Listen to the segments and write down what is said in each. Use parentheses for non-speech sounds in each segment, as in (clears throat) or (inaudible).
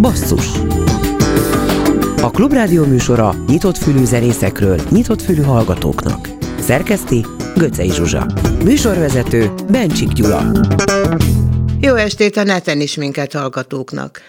Basszus A Klubrádió műsora nyitott fülű zenészekről, nyitott fülű hallgatóknak. Szerkeszti Göcej Zsuzsa. Műsorvezető Bencsik Gyula. Jó estét a neten is minket hallgatóknak.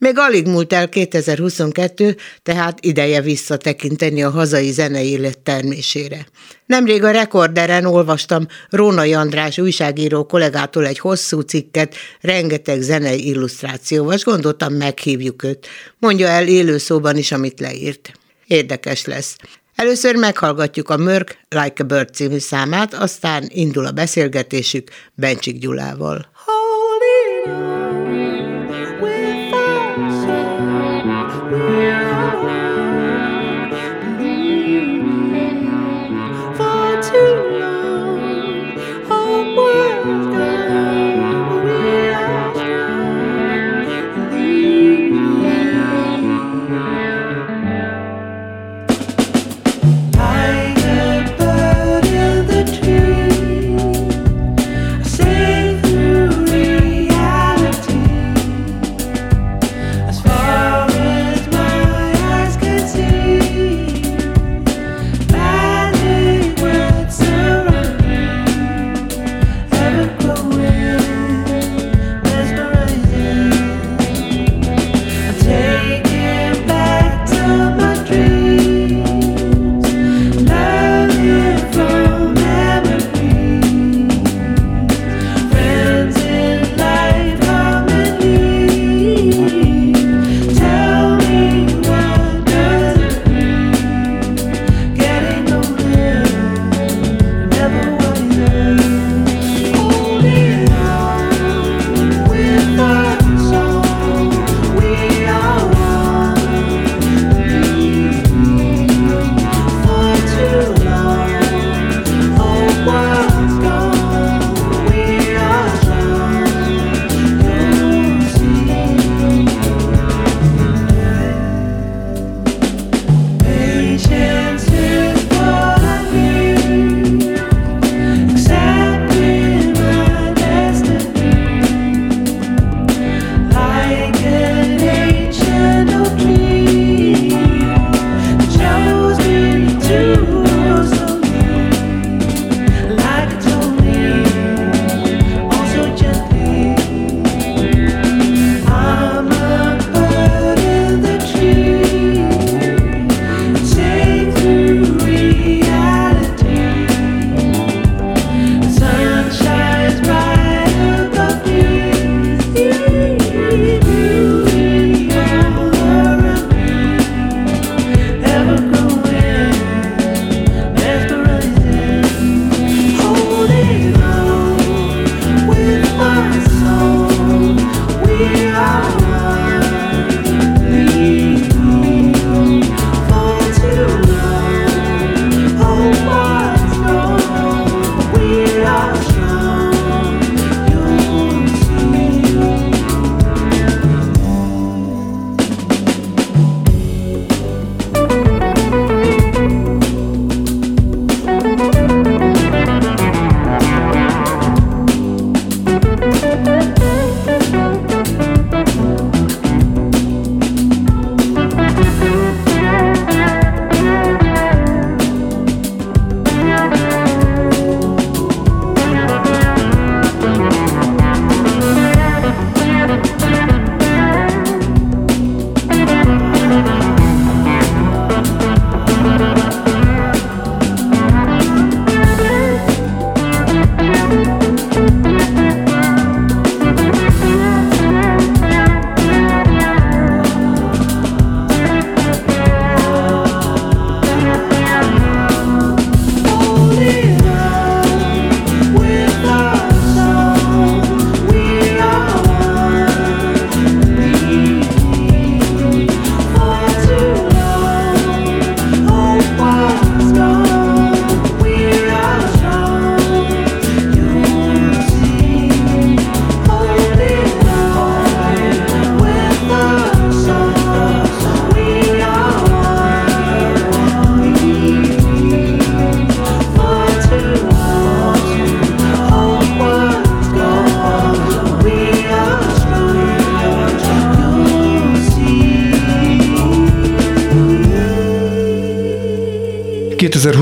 Még alig múlt el 2022, tehát ideje visszatekinteni a hazai zenei élet termésére. Nemrég a Rekorderen olvastam Rónai András újságíró kollégától egy hosszú cikket, rengeteg zenei illusztrációval, és gondoltam, meghívjuk őt. Mondja el élőszóban is, amit leírt. Érdekes lesz. Először meghallgatjuk a Mörk Like a Bird című számát, aztán indul a beszélgetésük Bencsik Gyulával.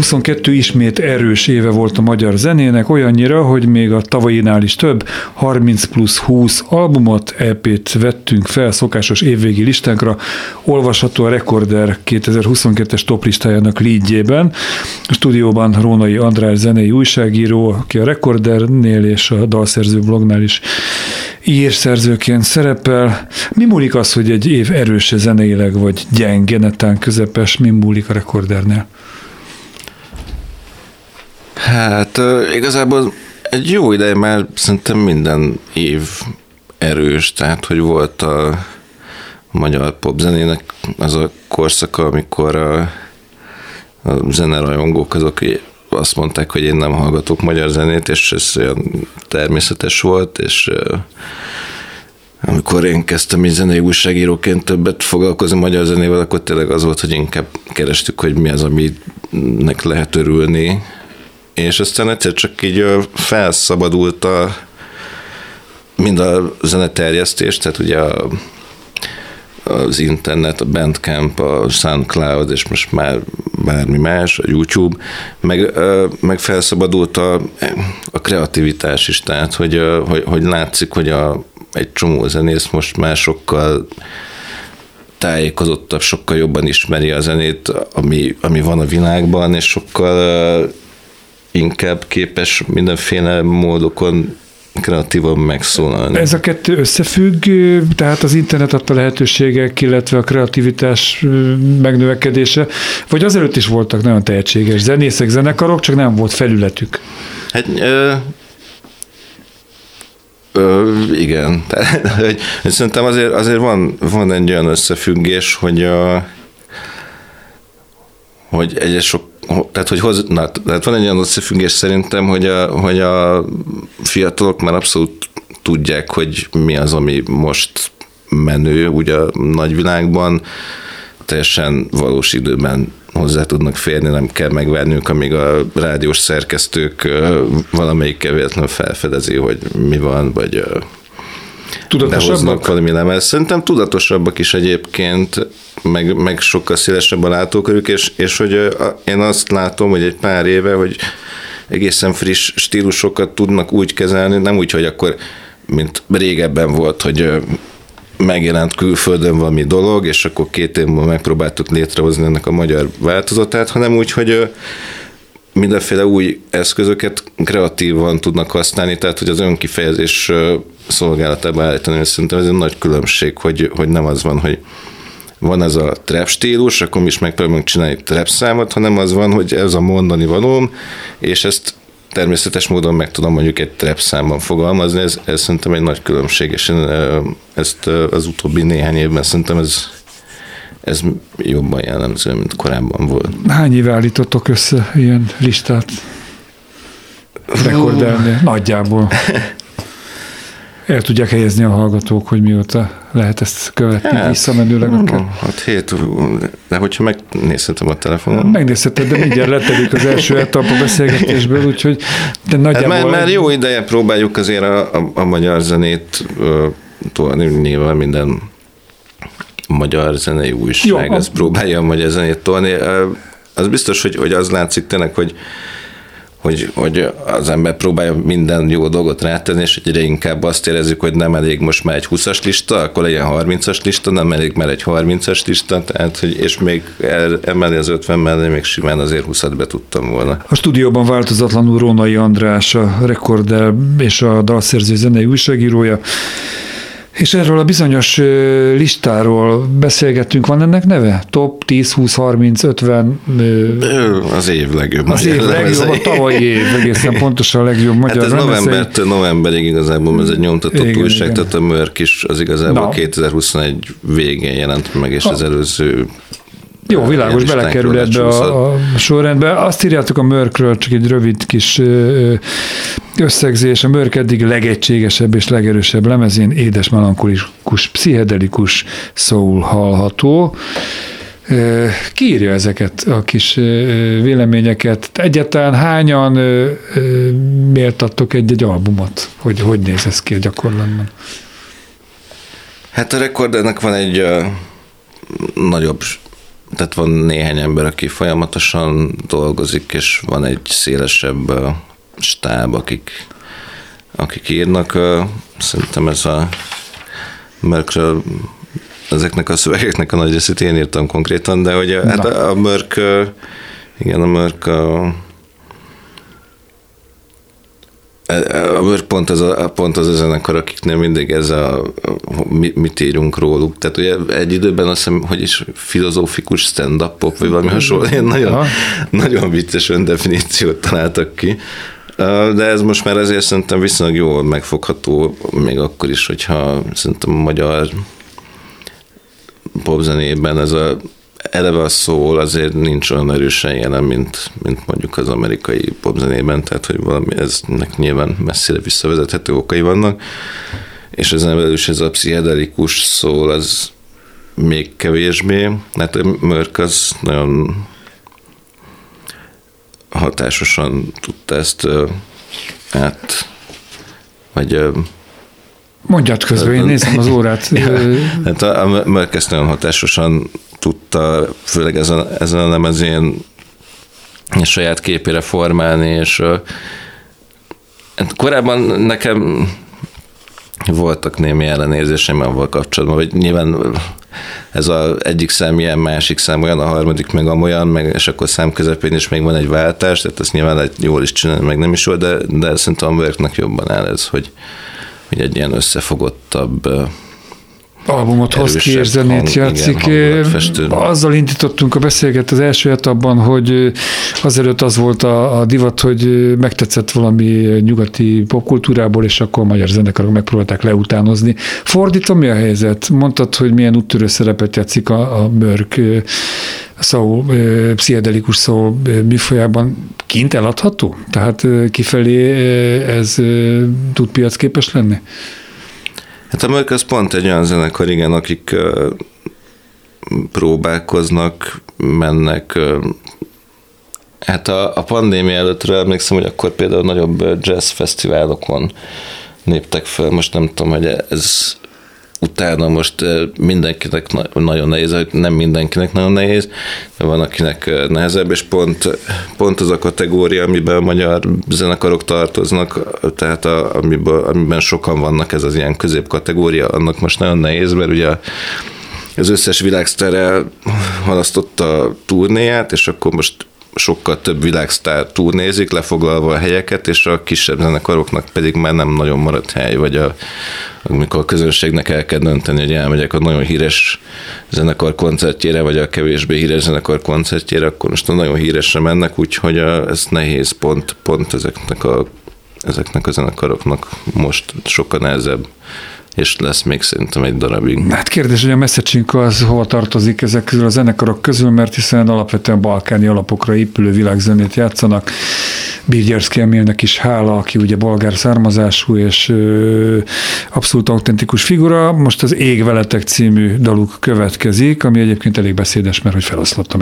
2022 ismét erős éve volt a magyar zenének, olyannyira, hogy még a tavalyinál is több, 30 plusz 20 albumot, EP-t vettünk fel szokásos évvégi listánkra, olvasható a Recorder 2022-es toplistájának lídjében. A stúdióban Rónai András zenei újságíró, aki a Recordernél és a dalszerző blognál is írszerzőként szerepel. Mi múlik az, hogy egy év erős zeneileg, vagy gyenge, netán közepes, mi múlik a Recordernél? Hát igazából egy jó ideje már szerintem minden év erős, tehát hogy volt a magyar popzenének az a korszaka, amikor a, a zenerajongók azok azt mondták, hogy én nem hallgatok magyar zenét, és ez olyan természetes volt, és amikor én kezdtem így zenei újságíróként többet foglalkozni magyar zenével, akkor tényleg az volt, hogy inkább kerestük, hogy mi az, aminek lehet örülni, és aztán egyszer csak így felszabadult a, mind a zeneterjesztés, tehát ugye a, az internet, a Bandcamp, a SoundCloud, és most már bármi más, a YouTube, meg, meg felszabadult a, a kreativitás is, tehát hogy, hogy, hogy látszik, hogy a, egy csomó zenész most már sokkal tájékozottabb, sokkal jobban ismeri a zenét, ami, ami van a világban, és sokkal inkább képes mindenféle módokon kreatívan megszólalni. Ez a kettő összefügg, tehát az internet adta lehetőségek, illetve a kreativitás megnövekedése, vagy azelőtt is voltak nagyon tehetséges zenészek, zenekarok, csak nem volt felületük? Hát ö, ö, igen, (laughs) tehát, hogy, szerintem azért, azért van, van egy olyan összefüggés, hogy a, hogy egyes sok tehát, hogy hoz, na, tehát van egy olyan összefüggés szerintem, hogy a, hogy a fiatalok már abszolút tudják, hogy mi az, ami most menő ugye a nagyvilágban, teljesen valós időben hozzá tudnak férni, nem kell megvárniuk, amíg a rádiós szerkesztők valamelyik véletlenül felfedezi, hogy mi van, vagy Tudatosabbak? valami lemez. Szerintem tudatosabbak is egyébként, meg, meg sokkal szélesebb a látókörük, és, és hogy én azt látom, hogy egy pár éve, hogy egészen friss stílusokat tudnak úgy kezelni, nem úgy, hogy akkor, mint régebben volt, hogy megjelent külföldön valami dolog, és akkor két év múlva megpróbáltuk létrehozni ennek a magyar változatát, hanem úgy, hogy mindenféle új eszközöket kreatívan tudnak használni, tehát hogy az önkifejezés szolgálatába állítani, és szerintem ez egy nagy különbség, hogy, hogy nem az van, hogy van ez a trap stílus, akkor mi is megpróbálunk csinálni trap számot, hanem az van, hogy ez a mondani valóm, és ezt természetes módon meg tudom mondjuk egy trap számban fogalmazni, ez, ez szerintem egy nagy különbség, és én ezt az utóbbi néhány évben szerintem ez, ez jobban jellemző, mint korábban volt. Hány éve állítottok össze ilyen listát? Rekordelni, nagyjából. El tudják helyezni a hallgatók, hogy mióta lehet ezt követni hát, visszamenőleg akár? Hát hét, de hogyha megnézhetem a telefonon. Megnézheted, de mindjárt letelik az első etap a beszélgetésből, úgyhogy de nagyjából... Hát már, már jó ideje próbáljuk azért a, a, a magyar zenét tolni, nyilván minden magyar zenei újság, jó, ezt próbálja a magyar zenét tolni. Az biztos, hogy, hogy az látszik tényleg, hogy hogy, hogy az ember próbálja minden jó dolgot rátenni, és egyre inkább azt érezzük, hogy nem elég most már egy 20-as lista, akkor legyen 30-as lista, nem elég már egy 30-as lista, tehát, hogy, és még emelni az 50 mellé még simán azért 20-at be tudtam volna. A stúdióban változatlanul Rónai András, a Rekorder és a dalszerző zenei újságírója. És erről a bizonyos listáról beszélgettünk, van ennek neve? Top 10, 20, 30, 50? Az év legjobb. Az év legjobb, a tavalyi év egészen pontosan a legjobb magyar Hát ez novembertől novemberig igazából ez egy nyomtatott igen, újság, igen. tehát a Mörk is az igazából Na. 2021 végén jelent meg, és ha. az előző jó, világos, belekerül ebbe a, a sorrendbe. Azt írjátok a Mörkről, csak egy rövid kis összegzés. A Mörk eddig legegységesebb és legerősebb lemezén édes melankolikus, pszichedelikus soul hallható. Ki írja ezeket a kis véleményeket? Egyáltalán hányan méltattok egy-egy albumot? Hogy hogy néz ez ki a gyakorlatban? Hát a rekordernek van egy nagyobb tehát van néhány ember, aki folyamatosan dolgozik, és van egy szélesebb stáb, akik, akik írnak. Szerintem ez a Merkről ezeknek a szövegeknek a nagy részét én írtam konkrétan, de hogy a, hát a, a Mörk, igen, a Mörk a, a Mörk pont az a, pont az a zenekar, akiknél mindig ez a, mi, mit írunk róluk. Tehát ugye egy időben azt hiszem, hogy is filozófikus stand-up pop, vagy valami hasonló, ilyen nagyon, nagyon vicces öndefiníciót találtak ki. De ez most már azért szerintem viszonylag jól megfogható, még akkor is, hogyha szerintem a magyar popzenében ez a eleve a szól azért nincs olyan erősen jelen, mint, mint mondjuk az amerikai popzenében, tehát hogy valami eznek nyilván messzire visszavezethető okai vannak, és ezen belül is ez a pszichedelikus szól az még kevésbé, hát a Mörk az nagyon hatásosan tudta ezt át, vagy Mondjad közben, én nézem az órát. (laughs) hát a, a Merkez nagyon hatásosan tudta, főleg ezen, ezen a lemezén saját képére formálni, és hát korábban nekem voltak némi ellenérzéseim avval kapcsolatban, vagy nyilván ez az egyik szám ilyen, másik szám olyan, a harmadik meg amolyan, meg, és akkor szám közepén is még van egy váltás, tehát ezt nyilván egy jól is csinálni, meg nem is jól, de, de szerintem a Worknek jobban áll ez, hogy, hogy egy ilyen összefogottabb albumot hoz ki, és zenét játszik. Igen, Azzal indítottunk a beszélget az első etapban, hogy azelőtt az volt a, a divat, hogy megtetszett valami nyugati popkultúrából, és akkor magyar zenekarok megpróbálták leutánozni. Fordítom, mi a helyzet? Mondtad, hogy milyen úttörő szerepet játszik a, a Mörk szó, pszichedelikus szó műfajában kint eladható? Tehát kifelé ez tud piacképes lenni? Hát a Mörk az pont egy olyan zenekar, igen, akik próbálkoznak, mennek. Hát a, a pandémia előttről emlékszem, hogy akkor például nagyobb jazz fesztiválokon néptek fel. Most nem tudom, hogy ez utána most mindenkinek nagyon nehéz, nem mindenkinek nagyon nehéz, de van akinek nehezebb, és pont, pont az a kategória, amiben a magyar zenekarok tartoznak, tehát a, amiben, amiben sokan vannak, ez az ilyen középkategória, annak most nagyon nehéz, mert ugye az összes világsztere halasztotta a turnéját, és akkor most sokkal több világsztár turnézik, lefoglalva a helyeket, és a kisebb zenekaroknak pedig már nem nagyon maradt hely, vagy a, amikor a közönségnek el kell dönteni, hogy elmegyek a nagyon híres zenekar koncertjére, vagy a kevésbé híres zenekar koncertjére, akkor most a nagyon híresre mennek, úgyhogy a, ez nehéz pont, pont ezeknek a ezeknek a zenekaroknak most sokkal nehezebb és lesz még szerintem egy darabig. Hát kérdés, hogy a messzecsink az hova tartozik ezek közül a zenekarok közül, mert hiszen alapvetően balkáni alapokra épülő világzenét játszanak. Birgyerszki Emilnek is hála, aki ugye bolgár származású és ö, abszolút autentikus figura. Most az Ég veletek című daluk következik, ami egyébként elég beszédes, mert hogy feloszlott a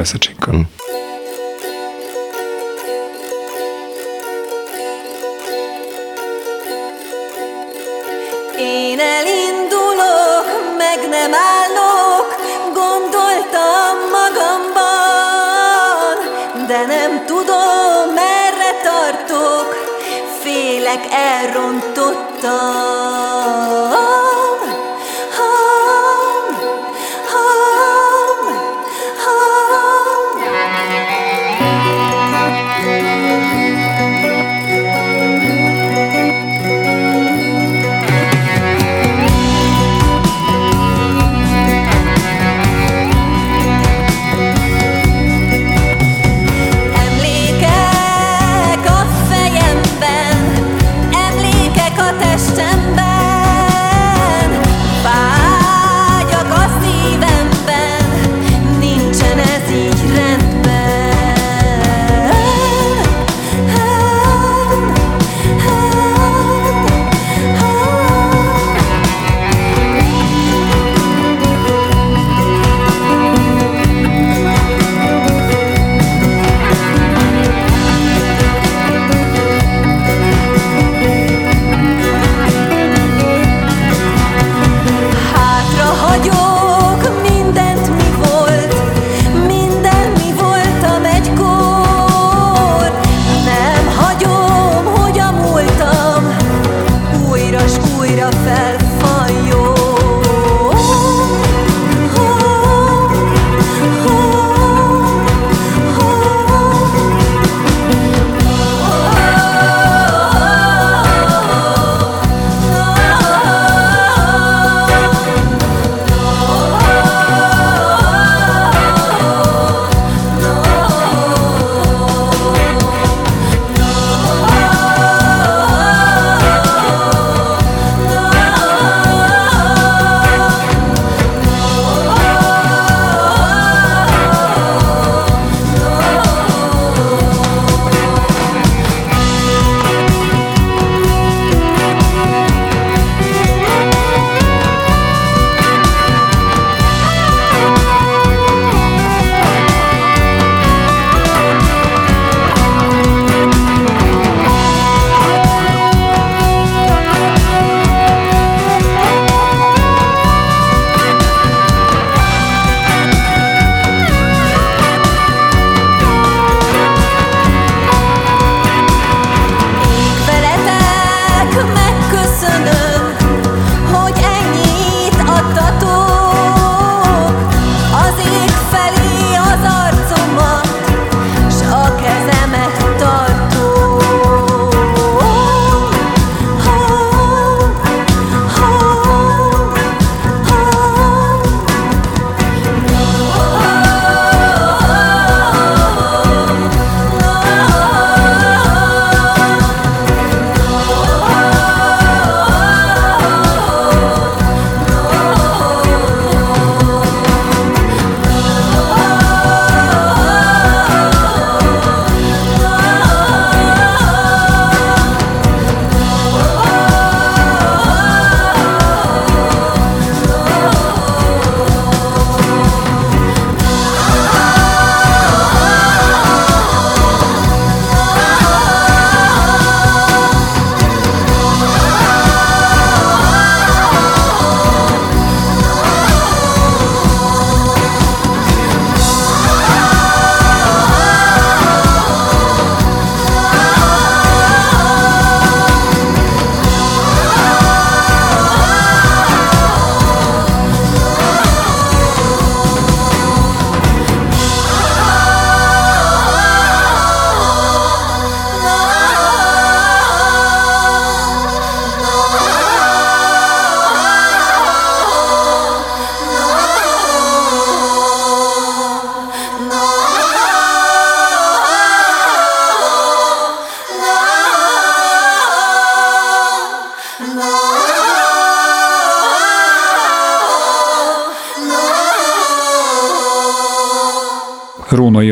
messzecsinkkal. Hmm. elrontottam. Rónai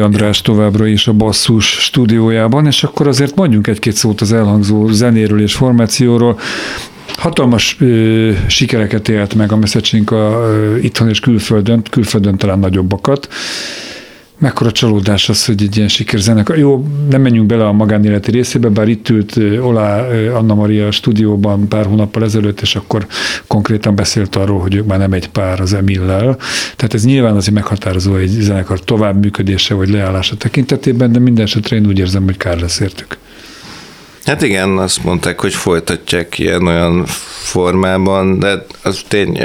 András továbbra is a basszus stúdiójában, és akkor azért mondjunk egy-két szót az elhangzó zenéről és formációról. Hatalmas ö, sikereket élt meg a Messzecsinka itthon és külföldön, külföldön talán nagyobbakat mekkora csalódás az, hogy egy ilyen sikerzenekar. Jó, nem menjünk bele a magánéleti részébe, bár itt ült Olá Anna Maria stúdióban pár hónappal ezelőtt, és akkor konkrétan beszélt arról, hogy ők már nem egy pár az Emillel. Tehát ez nyilván azért meghatározó egy zenekar tovább működése vagy leállása tekintetében, de minden esetre én úgy érzem, hogy kár lesz értük. Hát igen, azt mondták, hogy folytatják ilyen-olyan formában, de az tény,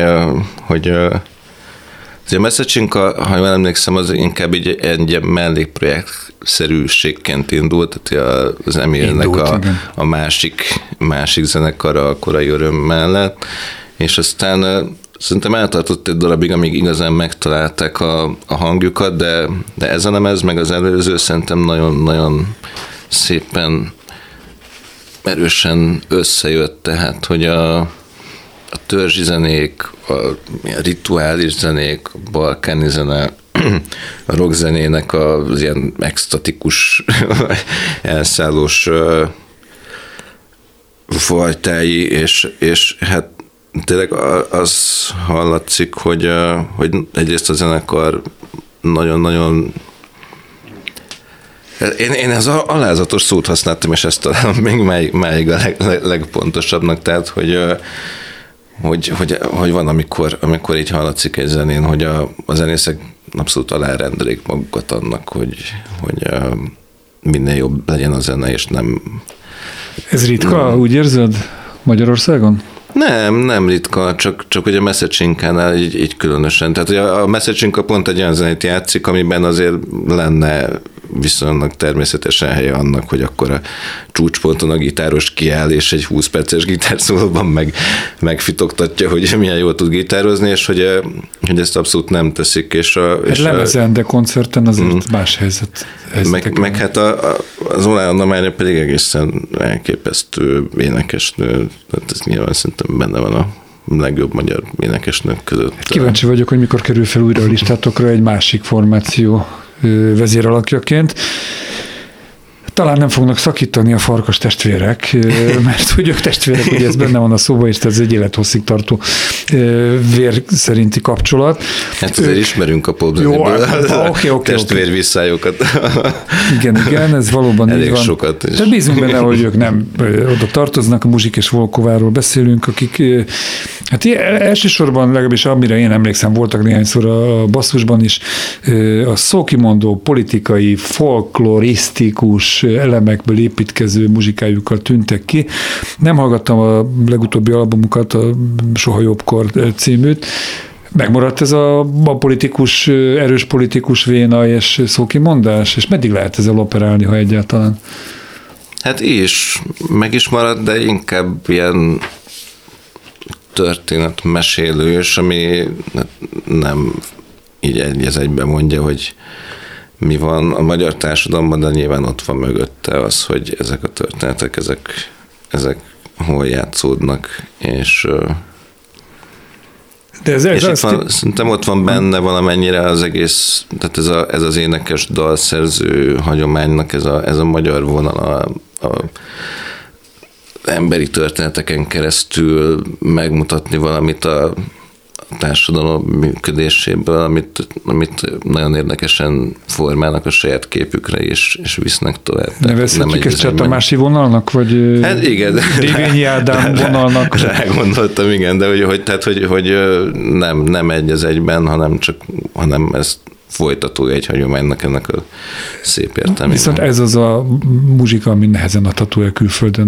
hogy a messaging ha jól emlékszem, az inkább egy, egy mellékprojekt-szerűségként indult, tehát az Emilnek a, a másik, másik zenekar a korai öröm mellett, és aztán szerintem eltartott egy darabig, amíg igazán megtalálták a, a hangjukat, de, de ez a lemez, meg az előző szerintem nagyon-nagyon szépen erősen összejött, tehát, hogy a, a törzsi zenék, a, rituális zenék, a balkáni zene, a rockzenének az ilyen extatikus, (laughs) elszállós fajtái, és, és hát tényleg az hallatszik, hogy, hogy egyrészt a zenekar nagyon-nagyon én, én ez a alázatos szót használtam, és ezt talán még máig, máig a leg, leg, legpontosabbnak, tehát, hogy hogy, hogy, hogy van, amikor, amikor így hallatszik egy zenén, hogy a, a zenészek abszolút alárendelik magukat annak, hogy, hogy minél jobb legyen a zene, és nem... Ez ritka, nem, úgy érzed Magyarországon? Nem, nem ritka, csak, csak ugye a Message így, így különösen. Tehát ugye a Message pont egy olyan zenét játszik, amiben azért lenne viszonylag természetesen helye annak, hogy akkor a csúcsponton a gitáros kiáll, és egy 20 perces gitárszólóban meg, megfitoktatja, hogy milyen jól tud gitározni, és hogy, hogy ezt abszolút nem teszik. És a, hát és lemezen, de koncerten azért mm, más helyzet. Meg, meg hát a, a, az Olá Anna pedig egészen elképesztő énekesnő, tehát ez nyilván szerintem benne van a legjobb magyar énekesnők között. Hát kíváncsi vagyok, hogy mikor kerül fel újra a listátokra egy másik formáció vezéralakjaként. Talán nem fognak szakítani a farkas testvérek, (laughs) mert hogy ők testvérek, hogy ez benne van a szóba, és ez egy élethosszig tartó vér szerinti kapcsolat. Hát azért ők... ismerünk a popzenéből okay, okay, okay, testvér okay. visszájukat. (laughs) Igen, igen, ez valóban Elég így van. sokat. De bízunk benne, hogy ők nem oda tartoznak, a Muzsik és Volkováról beszélünk, akik hát elsősorban, legalábbis amire én emlékszem, voltak néhányszor a basszusban is, a szókimondó politikai, folklorisztikus elemekből építkező muzsikájukkal tűntek ki. Nem hallgattam a legutóbbi albumukat, a Soha Jobbkor címűt, Megmaradt ez a, a politikus, erős politikus véna és szókimondás, és meddig lehet ezzel operálni, ha egyáltalán? Hát is, meg is maradt, de inkább ilyen történetmesélős, ami nem így egy ez egyben mondja, hogy mi van. A magyar társadalomban, de nyilván ott van mögötte az, hogy ezek a történetek, ezek, ezek hol játszódnak, és de ez, ez és itt van, szerintem ott van benne valamennyire az egész, tehát ez, a, ez az énekes dalszerző hagyománynak ez a, ez a magyar vonal a, a emberi történeteken keresztül megmutatni valamit a, társadalom működéséből, amit, amit nagyon érdekesen formálnak a saját képükre, és, és visznek tovább. Nevezhetjük ezt csatamási vonalnak, vagy hát igen, Dévényi Ádám (laughs) vonalnak? Rá gondoltam, igen, de hogy, hogy, tehát, hogy, hogy nem, nem egy az egyben, hanem csak hanem ezt folytatója egy hagyománynak ennek a szép értelmében. Viszont ez az a muzsika, ami nehezen adható el külföldön,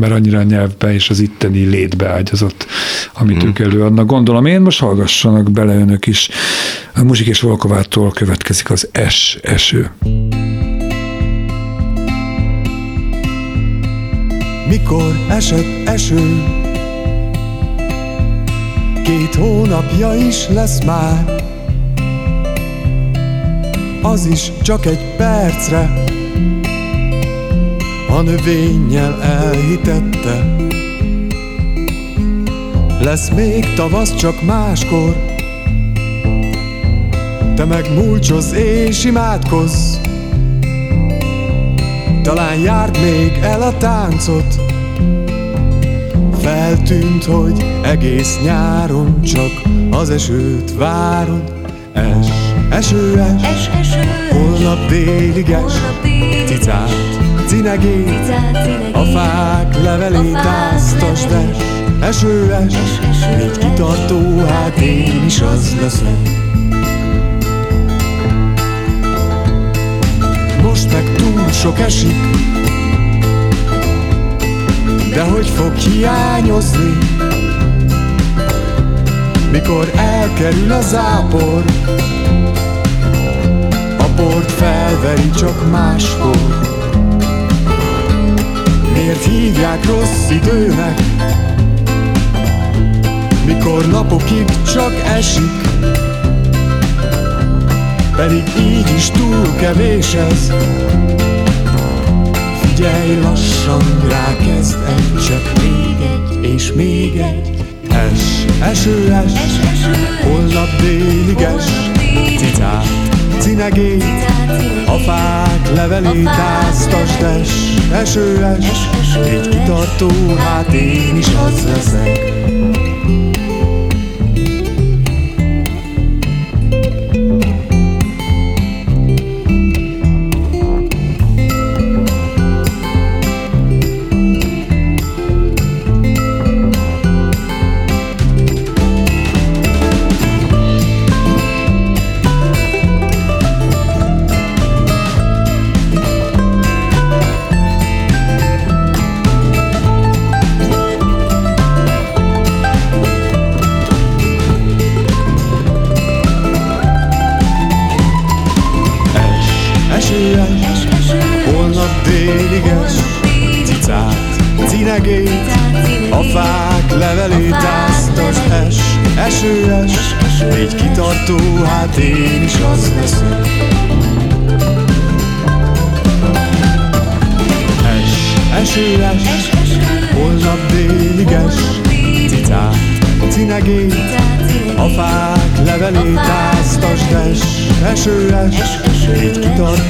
mert annyira a nyelvbe és az itteni létbe ágyazott, amit mm. ők előadnak. Gondolom én, most hallgassanak bele önök is. A Muzsik és Volkovától következik az Es eső. Mikor esett eső, két hónapja is lesz már, az is csak egy percre. A növényel elhitette. Lesz még tavasz csak máskor. Te meg múlcsoz és imádkozz. Talán járt még el a táncot. Feltűnt, hogy egész nyáron csak az esőt várod Es, eső, es, Es, eső, holnap délig es. Holnap délig Cicát, cinegét, a fák levelét áztasd es levelét. Eső, es, eső, légy kitartó, hát én is az leszek. Most meg túl sok esik. De hogy fog hiányozni? Mikor elkerül a zápor port felveri csak máskor. Miért hívják rossz időnek? Mikor napokig csak esik? Pedig így is túl kevés ez. Figyelj lassan, rákezd egy csepp. Még egy, és még egy. Es, eső, es, Es, eső, holnap délig es. Cicát, cinegét, a fák levelét áztasd es Eső, es, Es, eső, légy es. kitartó, hát én is az leszek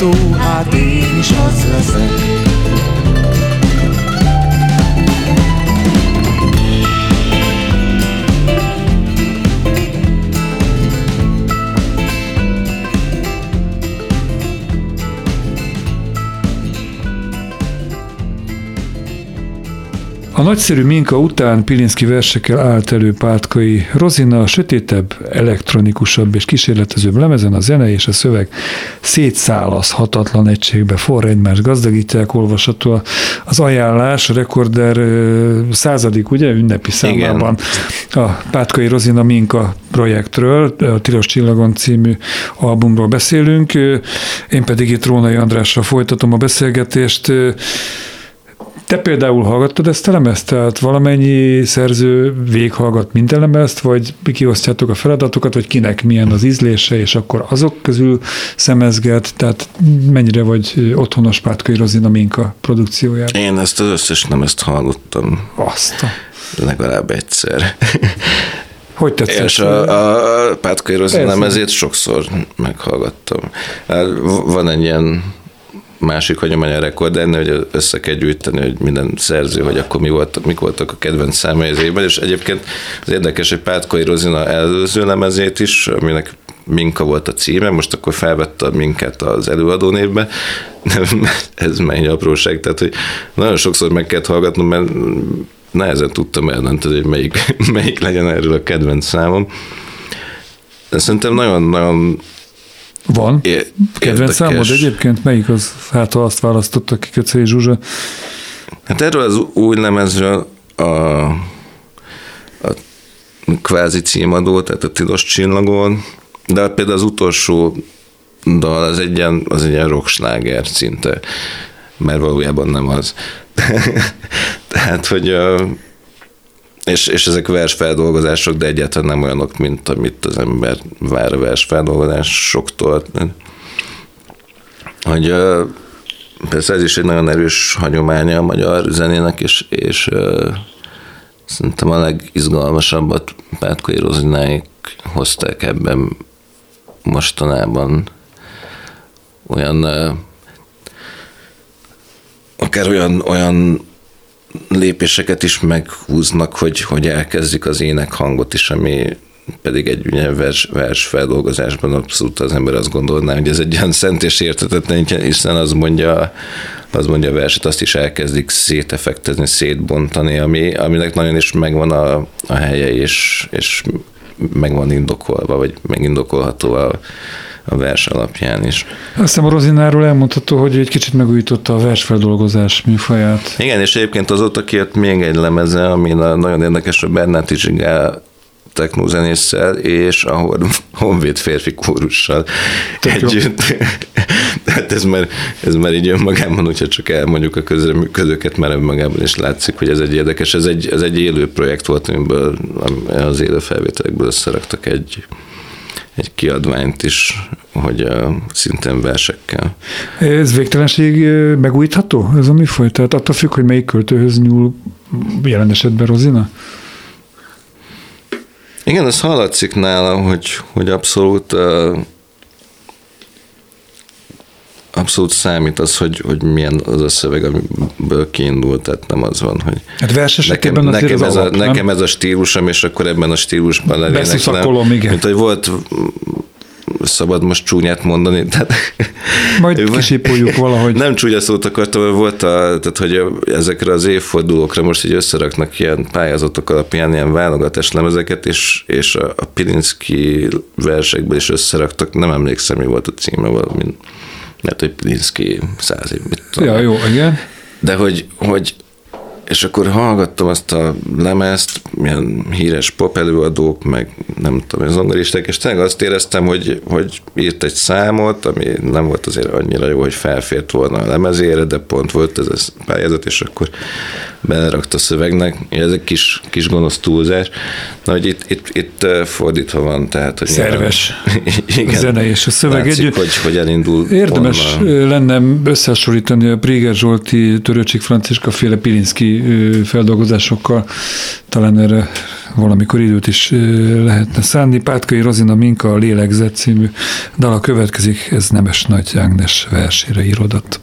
kitartó, A nagyszerű minka után Pilinszki versekkel állt elő Pátkai Rozina, a sötétebb, elektronikusabb és kísérletezőbb lemezen a zene és a szöveg szétszálazhatatlan egységbe forra egymás gazdagítják, olvasható az ajánlás, a rekorder századik, ugye, ünnepi számában a Pátkai Rozina Minka projektről, a Tilos Csillagon című albumról beszélünk, én pedig itt Rónai Andrással folytatom a beszélgetést. Te például hallgattad ezt a lemezt? Tehát valamennyi szerző véghallgat minden lemezt, vagy kiosztjátok a feladatokat, vagy kinek milyen az ízlése, és akkor azok közül szemezget, tehát mennyire vagy otthonos Pátkai Rozina Minka produkciójában? Én ezt az összes nem ezt hallottam Azt a... legalább egyszer. Hogy tetszett? És a, a Pátkai Rozina lemezét sokszor meghallgattam. Hát Van egy ilyen másik hagyomány a rekordernél, hogy össze kell gyűjteni, hogy minden szerző, hogy akkor mi volt, mik voltak a kedvenc számai az évben, és egyébként az érdekes, hogy Pátkai Rozina előző lemezét is, aminek Minka volt a címe, most akkor felvette minket az előadó névbe, ez mennyi apróság, tehát hogy nagyon sokszor meg kellett hallgatnom, mert nehezen tudtam eldönteni, hogy melyik, (laughs) melyik legyen erről a kedvenc számom. De szerintem nagyon-nagyon Van? é- Kedvenc számod egyébként? Melyik az? Hát ha azt választotta ki Köcei Zsuzsa. Hát erről az új lemezről a, a kvázi címadó, tehát a Tilos Csillagon, de például az utolsó dal az egy ilyen, az egy ilyen rocksláger szinte, mert valójában nem az. (laughs) tehát, hogy a, és, és ezek versfeldolgozások, de egyáltalán nem olyanok, mint amit az ember vár a versfeldolgozásoktól. Hogy persze ez is egy nagyon erős hagyománya a magyar zenének, és, és szerintem a legizgalmasabbat Pátkai Rozináik hozták ebben mostanában olyan akár olyan, olyan lépéseket is meghúznak, hogy, hogy elkezdik az ének hangot is, ami pedig egy ugye, vers, vers feldolgozásban abszolút az ember azt gondolná, hogy ez egy olyan szent és értetetlen, hiszen az mondja, az mondja a verset, azt is elkezdik szétefektezni, szétbontani, ami, aminek nagyon is megvan a, a helye, és, és meg van indokolva, vagy megindokolható a, a vers alapján is. Azt hiszem a Rozináról elmondható, hogy egy kicsit megújította a versfeldolgozás műfaját. Igen, és egyébként azóta kijött még egy lemeze, ami na- nagyon érdekes, a Bernát Zsigál technózenésszel, és a Hon- Honvéd férfi kórussal Tök együtt. Tehát (laughs) ez már, ez már így önmagában, hogyha csak elmondjuk a közreműködőket, már önmagában is látszik, hogy ez egy érdekes, ez egy, ez egy élő projekt volt, amiből az élő felvételekből összeraktak egy, egy kiadványt is, hogy uh, szintén versekkel. Ez végtelenség megújítható, ez a műfaj? Tehát attól függ, hogy melyik költőhöz nyúl jelen esetben Rozina? Igen, ez hallatszik nála, hogy, hogy abszolút uh, abszolút számít az, hogy, hogy milyen az a szöveg, amiből kiindult, tehát nem az van, hogy Hát vers nekem, nekem, ez alap, a, nem? nekem ez a stílusom, és akkor ebben a stílusban leléneklem. Beszuszakolom, igen. Mint hogy volt szabad most csúnyát mondani, tehát Majd kisipoljuk valahogy. nem csúnya szót akartam, volt a, tehát hogy ezekre az évfordulókra most így összeraknak ilyen pályázatok alapján ilyen válogatás lemezeket, és, és a, a Pilinszki versekből is összeraktak, nem emlékszem, mi volt a címe valami, mert hogy Pilinszki száz év, mit tudom. Ja, jó, igen. De hogy, hogy és akkor hallgattam azt a lemezt, milyen híres pop előadók, meg nem tudom, zongoristák, és tényleg azt éreztem, hogy, hogy írt egy számot, ami nem volt azért annyira jó, hogy felfért volna a lemezére, de pont volt ez a pályázat, és akkor belerakta a szövegnek. Ez egy kis, kis gonosz túlzás. Na, hogy itt, itt, itt eh, fordítva van, tehát, hogy Szerves. (laughs) Igen. A zene és a szöveg Látszik, együtt. hogy, hogy elindul Érdemes onnan. ö, lenne összehasonlítani a Priger Zsolti, Törőcsik Franciska féle Pilinszki feldolgozásokkal. Talán erre valamikor időt is lehetne szánni. Pátkai Rozina Minka a Lélegzet című dala következik, ez Nemes Nagy Ágnes versére írodott.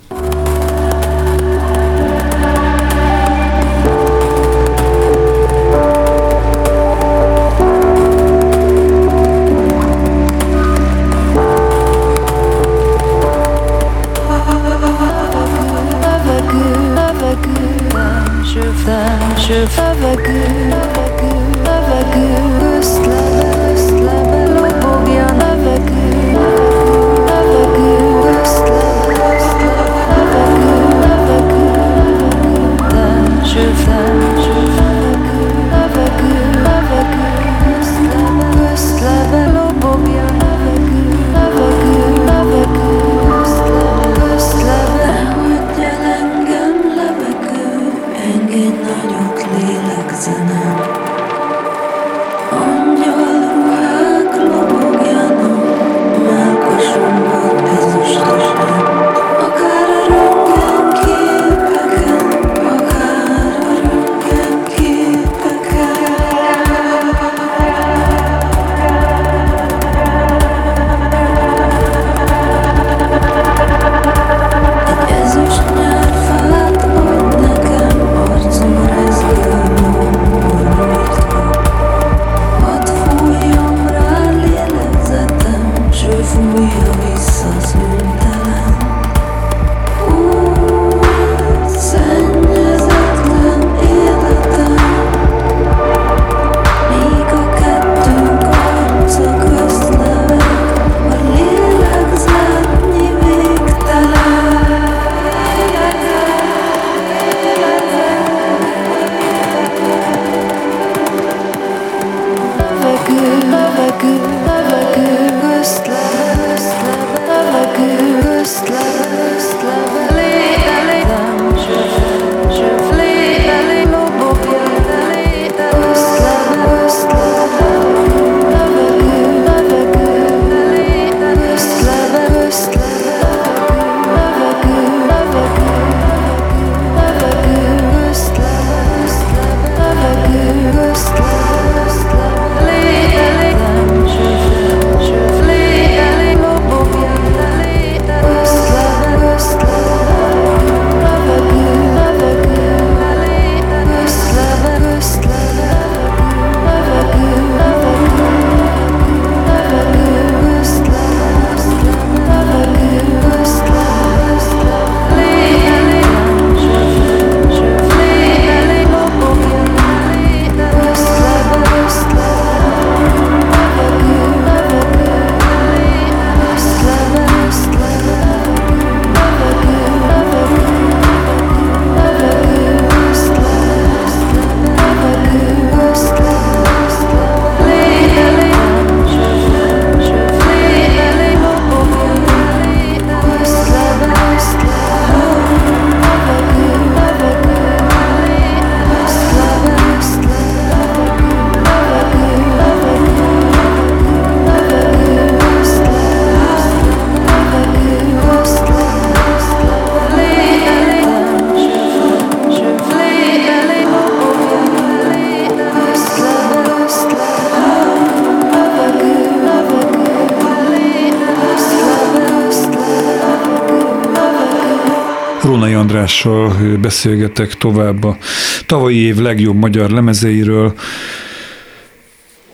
Krónai Andrással beszélgetek tovább a tavalyi év legjobb magyar lemezeiről.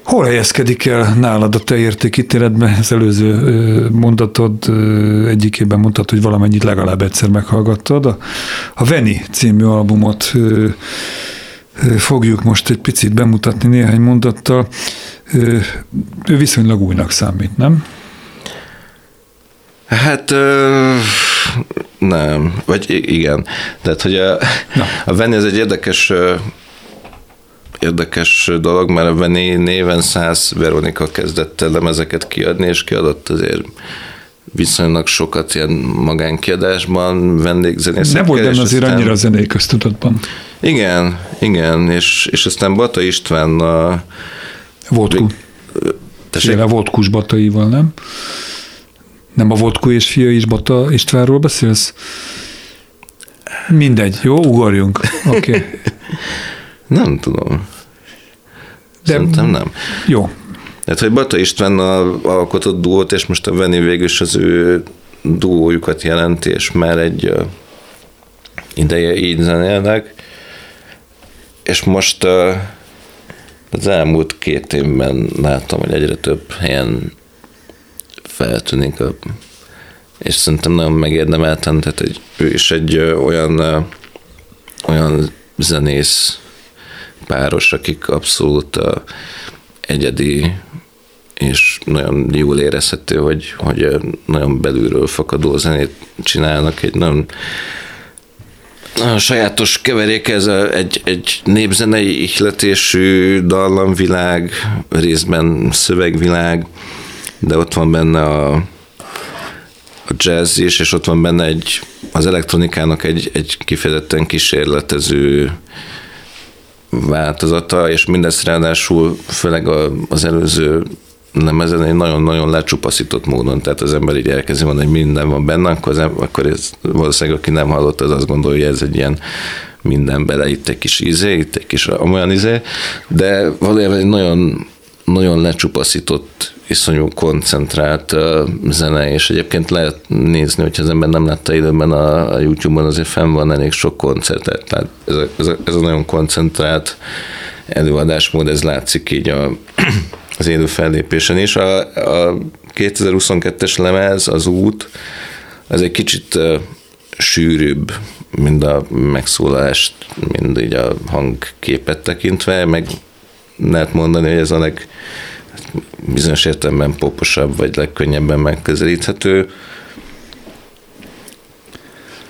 Hol helyezkedik el nálad a te értékítéletben? Az előző mondatod egyikében mondtad, hogy valamennyit legalább egyszer meghallgattad. A, a Veni című albumot fogjuk most egy picit bemutatni néhány mondattal. Ő viszonylag újnak számít, nem? Hát nem, vagy igen. Tehát, hogy a, a Veni ez egy érdekes érdekes dolog, mert a Veni néven száz Veronika kezdett el lemezeket kiadni, és kiadott azért viszonylag sokat ilyen magánkiadásban, vendégzenészekkel. Nem volt benne azért aztán... annyira a zenei köztudatban. Igen, igen, és, és aztán Bata István a... Vodku. Tessék? a Vodkus Bataival, nem? Nem a Vodku és fia is Bata Istvánról beszélsz? Mindegy, jó, ugorjunk. Oké. Okay. (laughs) nem tudom. De Szerintem nem. Jó. Tehát, hogy Bata István alkotott duót, és most a Veni végül is az ő duójukat jelenti, és már egy ideje így zenélnek. És most az elmúlt két évben láttam, hogy egyre több helyen feltűnik, a, és szerintem nagyon megérdemelten, tehát egy, ő is egy olyan, olyan zenész páros, akik abszolút egyedi és nagyon jól érezhető, hogy, hogy nagyon belülről fakadó zenét csinálnak, egy nagyon nagyon sajátos keverék, ez egy, egy népzenei ihletésű dallamvilág, részben szövegvilág, de ott van benne a, a jazz is, és ott van benne egy, az elektronikának egy, egy kifejezetten kísérletező változata, és mindezt ráadásul főleg az előző ezen egy nagyon-nagyon lecsupaszított módon, tehát az ember így elkezdi mondani, hogy minden van benne, akkor, az, akkor ez valószínűleg, aki nem hallott, az azt gondolja, hogy ez egy ilyen minden bele, itt egy kis izé, itt egy kis olyan izé, de valójában egy nagyon, nagyon lecsupaszított, iszonyú koncentrált uh, zene, és egyébként lehet nézni, hogyha az ember nem látta időben a, a YouTube-on, azért fenn van elég sok koncert, tehát ez a, ez a, ez a nagyon koncentrált előadásmód, ez látszik így a (clears throat) az élő fellépésen is. A, a 2022-es lemez, az út, az egy kicsit uh, sűrűbb, mind a megszólalást, mind így a hangképet tekintve, meg lehet mondani, hogy ez a leg bizonyos értelemben poposabb, vagy legkönnyebben megközelíthető.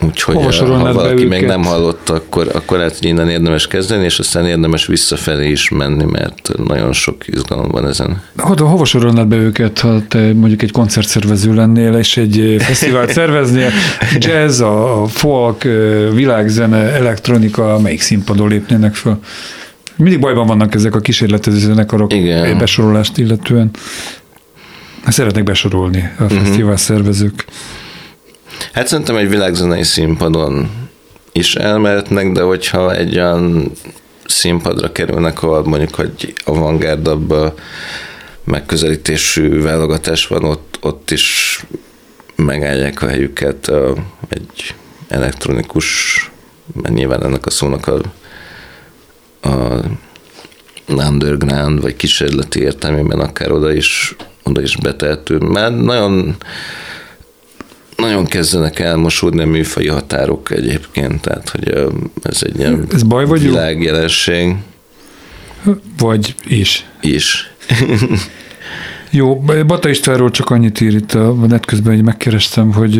Úgyhogy ha valaki még nem hallotta, akkor, akkor lehet, hogy innen érdemes kezdeni, és aztán érdemes visszafelé is menni, mert nagyon sok izgalom van ezen. Hova, hova sorolnád be őket, ha te mondjuk egy koncertszervező lennél, és egy fesztivált (laughs) szerveznél, jazz, a folk, világzene, elektronika, melyik színpadon lépnének föl? Mindig bajban vannak ezek a kísérletező zenekarok Igen. besorolást illetően. Szeretnek besorolni a uh-huh. fesztivál szervezők. Hát szerintem egy világzenei színpadon is elmehetnek, de hogyha egy olyan színpadra kerülnek, ahol mondjuk, hogy avantgárdabb megközelítésű válogatás van, ott, ott is megállják a helyüket egy elektronikus, mert nyilván ennek a szónak a, a underground, vagy kísérleti értelmében akár oda is, oda is betehető. Mert nagyon nagyon kezdenek elmosódni a műfai határok egyébként, tehát hogy ez egy ilyen ez baj vagy világjelenség. Vagy is. Is. (laughs) Jó, Bata Istvánról csak annyit ír itt a net közben, hogy megkerestem, hogy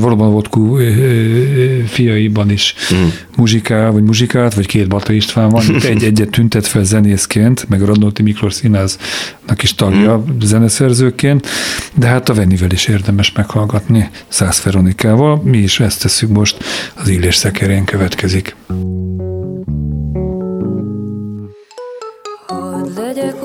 valóban Vodku fiaiban is mm. muzsikál, vagy muzsikált, vagy két Bata István van. Itt egy-egyet tüntet fel zenészként, meg Radnóti Miklós Színháznak is tagja mm. zeneszerzőként, de hát a Venivel is érdemes meghallgatni Szász Veronikával. Mi is ezt tesszük most, az Illés szekerén következik.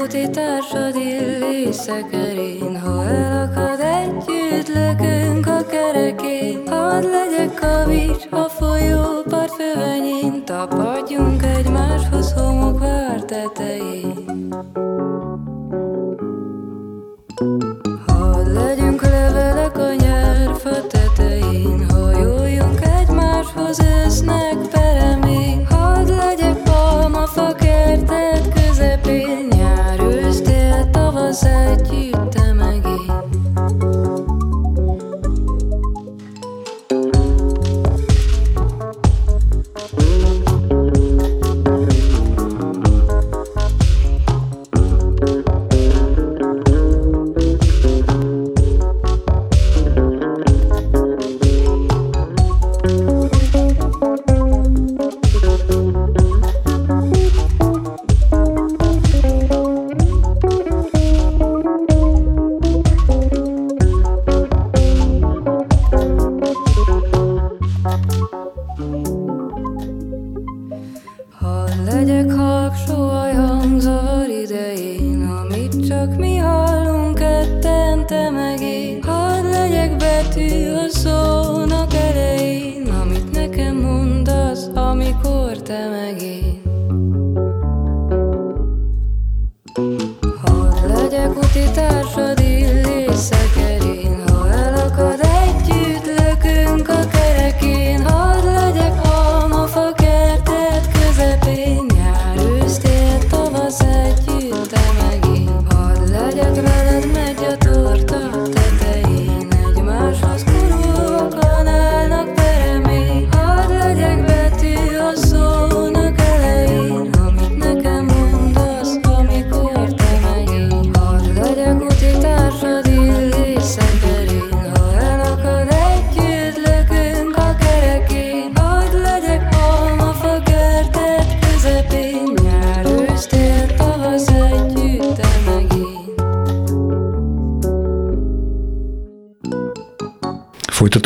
Úti társad illés szekerén, ha elakad együtt lökünk a kerekén. Hadd legyek kavics a folyó part fövenyén, tapadjunk egymáshoz homokvár tetején. Hadd legyünk levelek a nyár fa tetején, hajoljunk egymáshoz te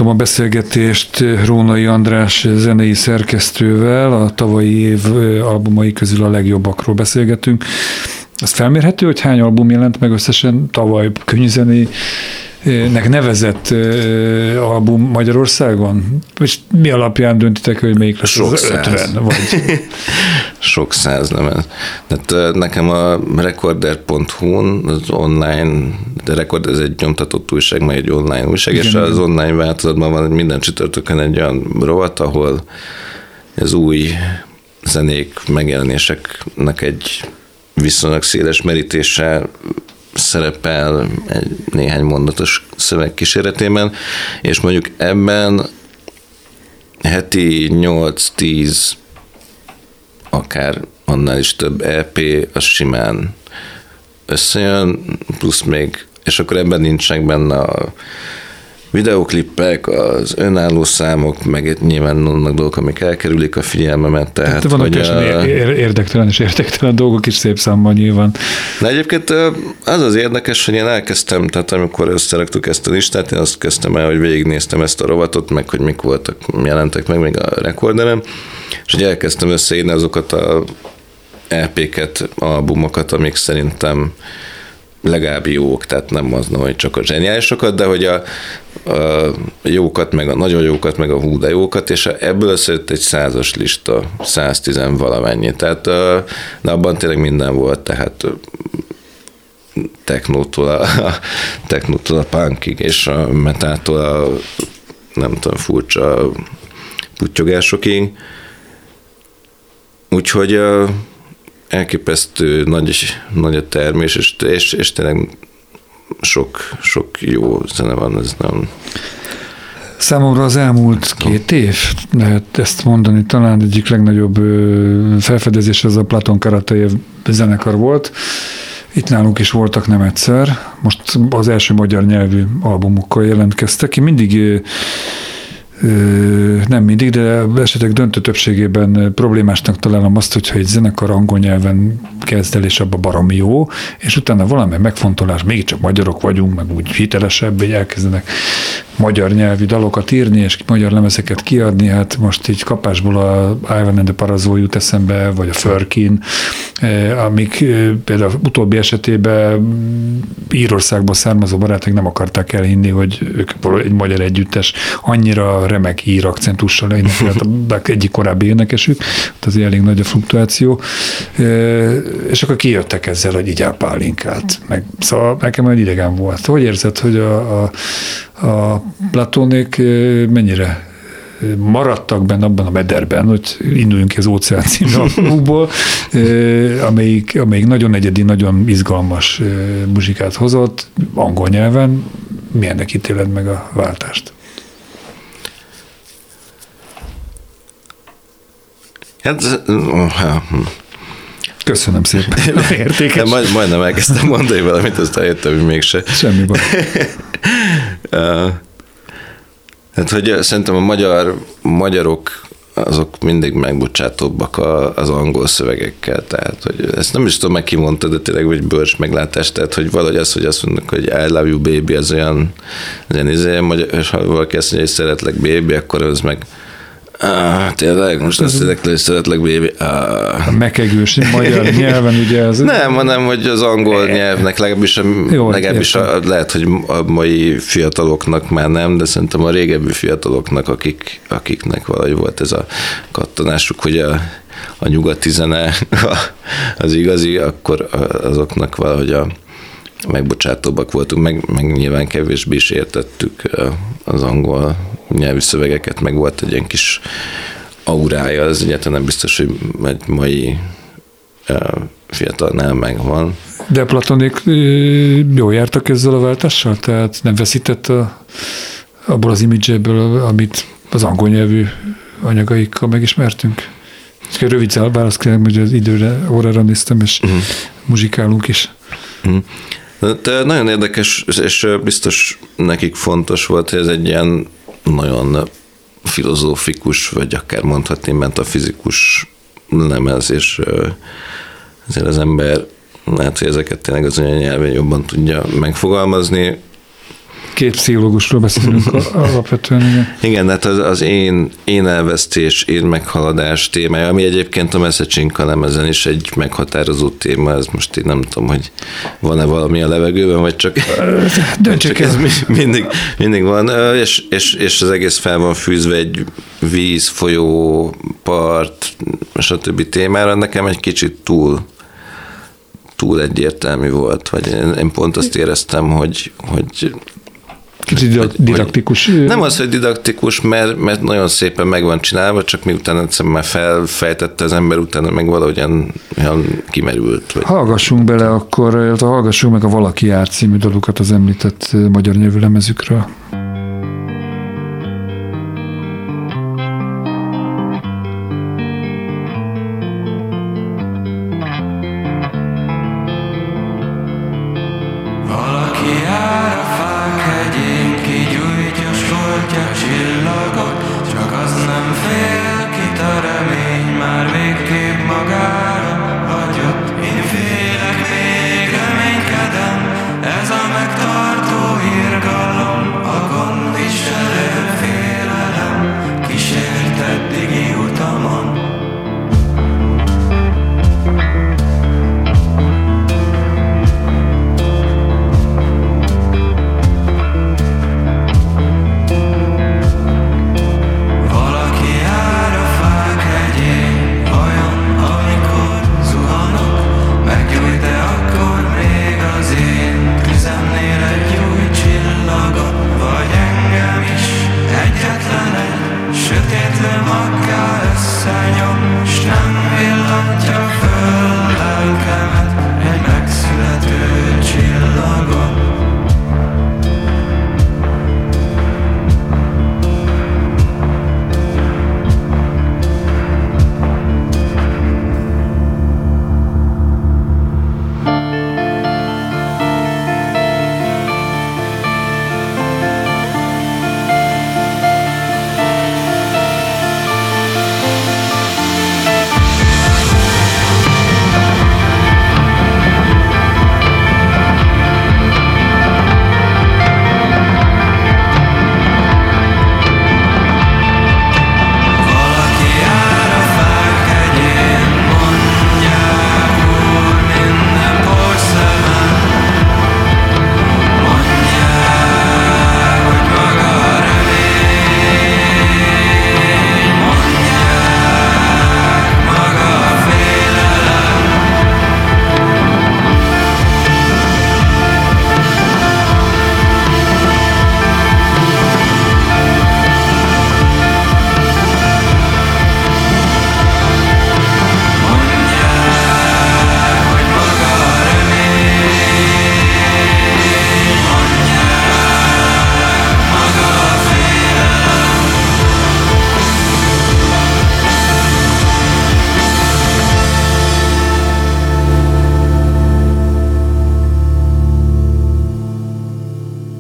Folytatom a beszélgetést Rónai András zenei szerkesztővel, a tavalyi év albumai közül a legjobbakról beszélgetünk. Az felmérhető, hogy hány album jelent meg összesen tavaly könnyűzenei nek nevezett album Magyarországon? És mi alapján döntitek, hogy melyik lesz Sok az száz. 50? Vagy (laughs) Sok száz lemez. Tehát nekem a recorder.hu-n az online, de Record ez egy nyomtatott újság, meg egy online újság, Igen, és igen. az online változatban van minden csütörtökön egy olyan rovat, ahol az új zenék, megjelenéseknek egy viszonylag széles merítése szerepel egy néhány mondatos szöveg kíséretében, és mondjuk ebben heti 8-10 akár annál is több EP, az simán összejön, plusz még, és akkor ebben nincsenek benne a videoklippek, az önálló számok, meg nyilván vannak dolgok, amik elkerülik a figyelmemet. Tehát, hát vannak teljesen a- ér- ér- érdektelen és érdektelen dolgok is szép számban nyilván. de egyébként az az érdekes, hogy én elkezdtem, tehát amikor összeraktuk ezt a listát, én azt kezdtem el, hogy végignéztem ezt a rovatot, meg hogy mik voltak, jelentek meg még a rekorderem, és hogy elkezdtem összeírni azokat a EP-ket, albumokat, amik szerintem legalább jók, tehát nem az, hogy csak a zseniálisokat, de hogy a, a jókat, meg a nagyon jókat, meg a hú de jókat, és ebből összejött egy százas lista, 110 valamennyi. Tehát de abban tényleg minden volt, tehát technótól a, a, (laughs) technótól a punkig, és a metától a nem tudom, furcsa puttyogásokig. Úgyhogy elképesztő nagy, nagy a termés, és, és, és tényleg sok, sok jó zene van, ez nem... Számomra az elmúlt két év, lehet ezt mondani, talán egyik legnagyobb felfedezés az a Platon Karatejev zenekar volt. Itt nálunk is voltak nem egyszer. Most az első magyar nyelvű albumukkal jelentkeztek. Én mindig nem mindig, de esetek döntő többségében problémásnak találom azt, hogyha egy zenekar angol nyelven kezd el, és abba baromi jó, és utána valami megfontolás, mégiscsak magyarok vagyunk, meg úgy hitelesebb, hogy elkezdenek magyar nyelvi dalokat írni, és magyar lemezeket kiadni, hát most így kapásból a Ivan and the Parazó jut eszembe, vagy a Förkin, amik például utóbbi esetében Írországból származó barátok nem akarták elhinni, hogy ők egy magyar együttes annyira remek ír akcentussal (laughs) egyik korábbi énekesük, ott azért elég nagy a fluktuáció, és akkor kijöttek ezzel, hogy így pálinkát. Meg, szóval nekem olyan idegen volt. Hogy érzed, hogy a, a, a Platónék eh, mennyire maradtak benne abban a mederben, hogy induljunk ki az óceán című (laughs) amelyik, amelyik nagyon egyedi, nagyon izgalmas muzsikát hozott, angol nyelven. Milyennek ítéled meg a váltást? Hát, ha, Köszönöm szépen. de Értékes. majd, majdnem elkezdtem mondani valamit, aztán jöttem, hogy mégse. Semmi baj. (laughs) Hát, hogy szerintem a magyar, magyarok azok mindig megbocsátóbbak a, az angol szövegekkel, tehát hogy ezt nem is tudom, meg ki mondta, de tényleg egy bölcs meglátás, tehát hogy valahogy az, hogy azt mondnak, hogy I love you baby, az olyan, az olyan izé, és ha valaki azt mondja, hogy szeretlek baby, akkor az meg Ah, tényleg, most azt éneklő szeretlek, baby. Ah. A mekegős magyar (laughs) nyelven, ugye az... Nem, hanem, hogy az angol nyelvnek legalábbis, a, Jó, legalábbis a, lehet, hogy a mai fiataloknak már nem, de szerintem a régebbi fiataloknak, akik, akiknek valahogy volt ez a kattanásuk, hogy a, a nyugati zene (laughs) az igazi, akkor azoknak valahogy a megbocsátóbbak voltunk, meg, meg nyilván kevésbé is értettük az angol nyelvű szövegeket, meg volt egy ilyen kis aurája, az egyáltalán nem biztos, hogy egy mai fiatalnál megvan. De Platonik jól jártak ezzel a váltással? Tehát nem veszített a, abból az imidzséből, amit az angol nyelvű anyagaikkal megismertünk? Csak rövid választ kérem, hogy az időre, órára néztem, és uh-huh. muzsikálunk is. Uh-huh. De nagyon érdekes, és biztos nekik fontos volt, hogy ez egy ilyen nagyon filozófikus, vagy akár mondhatni metafizikus lemez, és azért az ember lehet, hogy ezeket tényleg az anyanyelven jobban tudja megfogalmazni, Két pszichológusról beszélünk (laughs) alapvetően. Igen, igen hát az, az én, én elvesztés, én meghaladás témája, ami egyébként a Messecsinka lemezen is egy meghatározó téma, ez most én nem tudom, hogy van-e valami a levegőben, vagy csak, Döntsük ez mindig, mindig van, és, és, és az egész fel van fűzve egy víz, folyó, part, stb. témára, nekem egy kicsit túl túl egyértelmű volt, vagy én, én pont azt éreztem, hogy, hogy Kicsit didaktikus. Nem az, hogy didaktikus, mert, mert nagyon szépen meg van csinálva, csak miután egyszer már felfejtette az ember, utána meg valahogyan olyan kimerült. Vagy... Hallgassunk bele akkor, hallgassunk meg a Valaki jár című dalokat az említett magyar nyelvű lemezükről.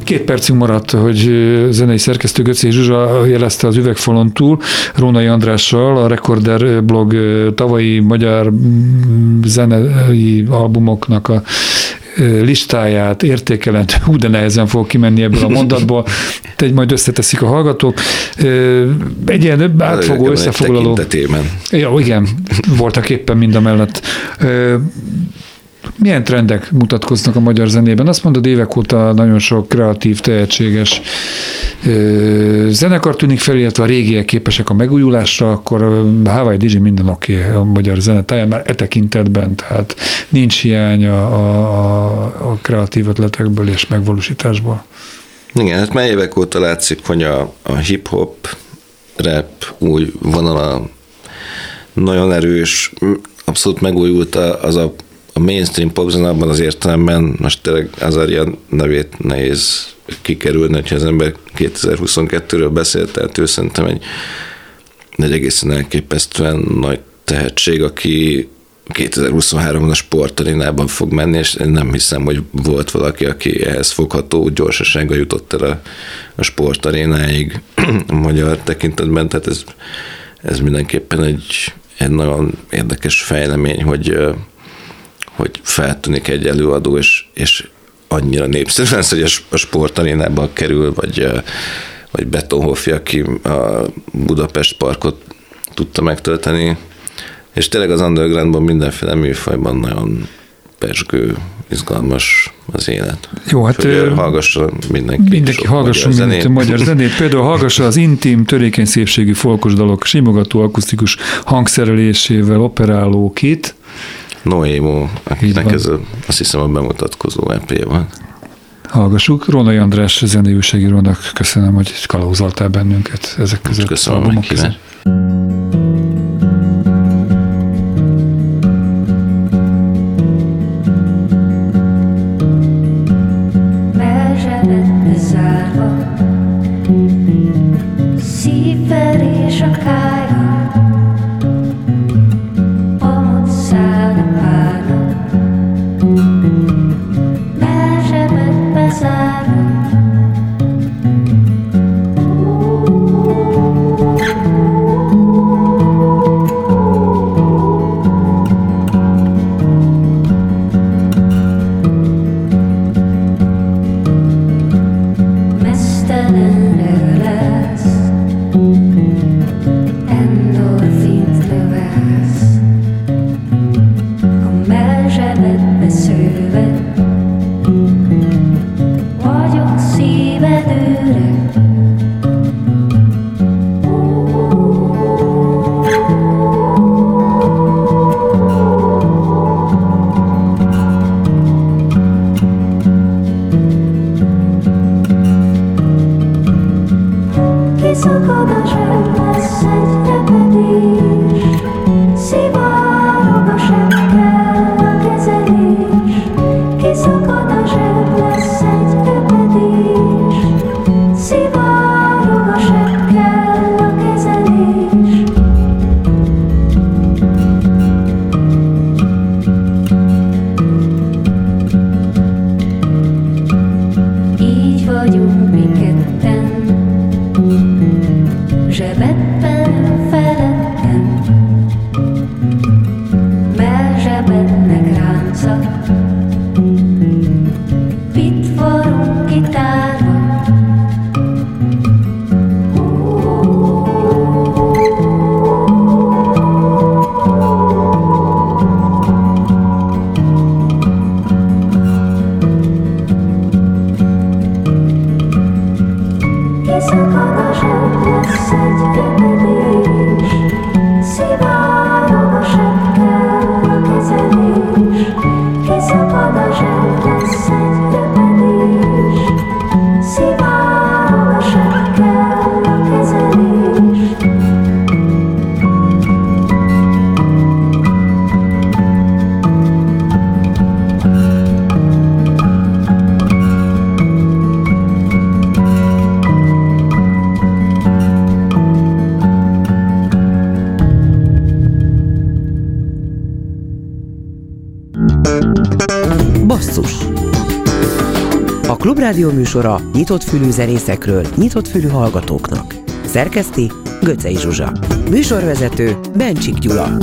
Két percünk maradt, hogy zenei szerkesztő Göcé Zsuzsa jelezte az üvegfalon túl Rónai Andrással a Recorder blog tavalyi magyar zenei albumoknak a listáját, értékelent, hú, de nehezen fog kimenni ebből a mondatból, egy majd összeteszik a hallgatók. Egy ilyen átfogó összefoglaló. Ja, igen, voltak éppen mind a mellett. Milyen trendek mutatkoznak a magyar zenében? Azt mondod, évek óta nagyon sok kreatív, tehetséges zenekar tűnik fel, illetve a régiek képesek a megújulásra, akkor Hawaii Dizsi minden oké okay, a magyar zenetáján, már e tekintetben, tehát nincs hiány a, a, a kreatív ötletekből és megvalósításból. Igen, hát már évek óta látszik, hogy a, a hip-hop, rap új vonala nagyon erős, abszolút megújult az a, a mainstream popzene abban az értelemben, most tényleg Azaria nevét nehéz kikerülni, hogyha az ember 2022-ről beszélt, tehát ő szerintem egy, egy egészen elképesztően nagy tehetség, aki 2023-ban a sportarénában fog menni, és én nem hiszem, hogy volt valaki, aki ehhez fogható gyorsasággal jutott el a, a sportarénáig (clears throat) a magyar tekintetben, tehát ez, ez mindenképpen egy, egy nagyon érdekes fejlemény, hogy, hogy feltűnik egy előadó, és, és annyira népszerű lesz, hogy a sportarénába kerül, vagy, vagy Betonhoffi, aki a Budapest parkot tudta megtölteni, és tényleg az undergroundban mindenféle műfajban nagyon pesgő, izgalmas az élet. Jó, hát Hogy, hallgassa mindenki. Mindenki hallgasson magyar zenét. magyar zenét. (laughs) Például hallgassa az intim, törékeny szépségű folkos dalok simogató akusztikus hangszerelésével operáló kit. Noémo, akinek ez a, azt hiszem a bemutatkozó EP van. Hallgassuk. Rónai András zenéújságírónak köszönöm, hogy kalauzoltál bennünket ezek között. Köszönöm a meghívást. Klubrádió műsora nyitott fülű zenészekről, nyitott fülű hallgatóknak. Szerkeszti Göcej Zsuzsa. Műsorvezető Bencsik Gyula.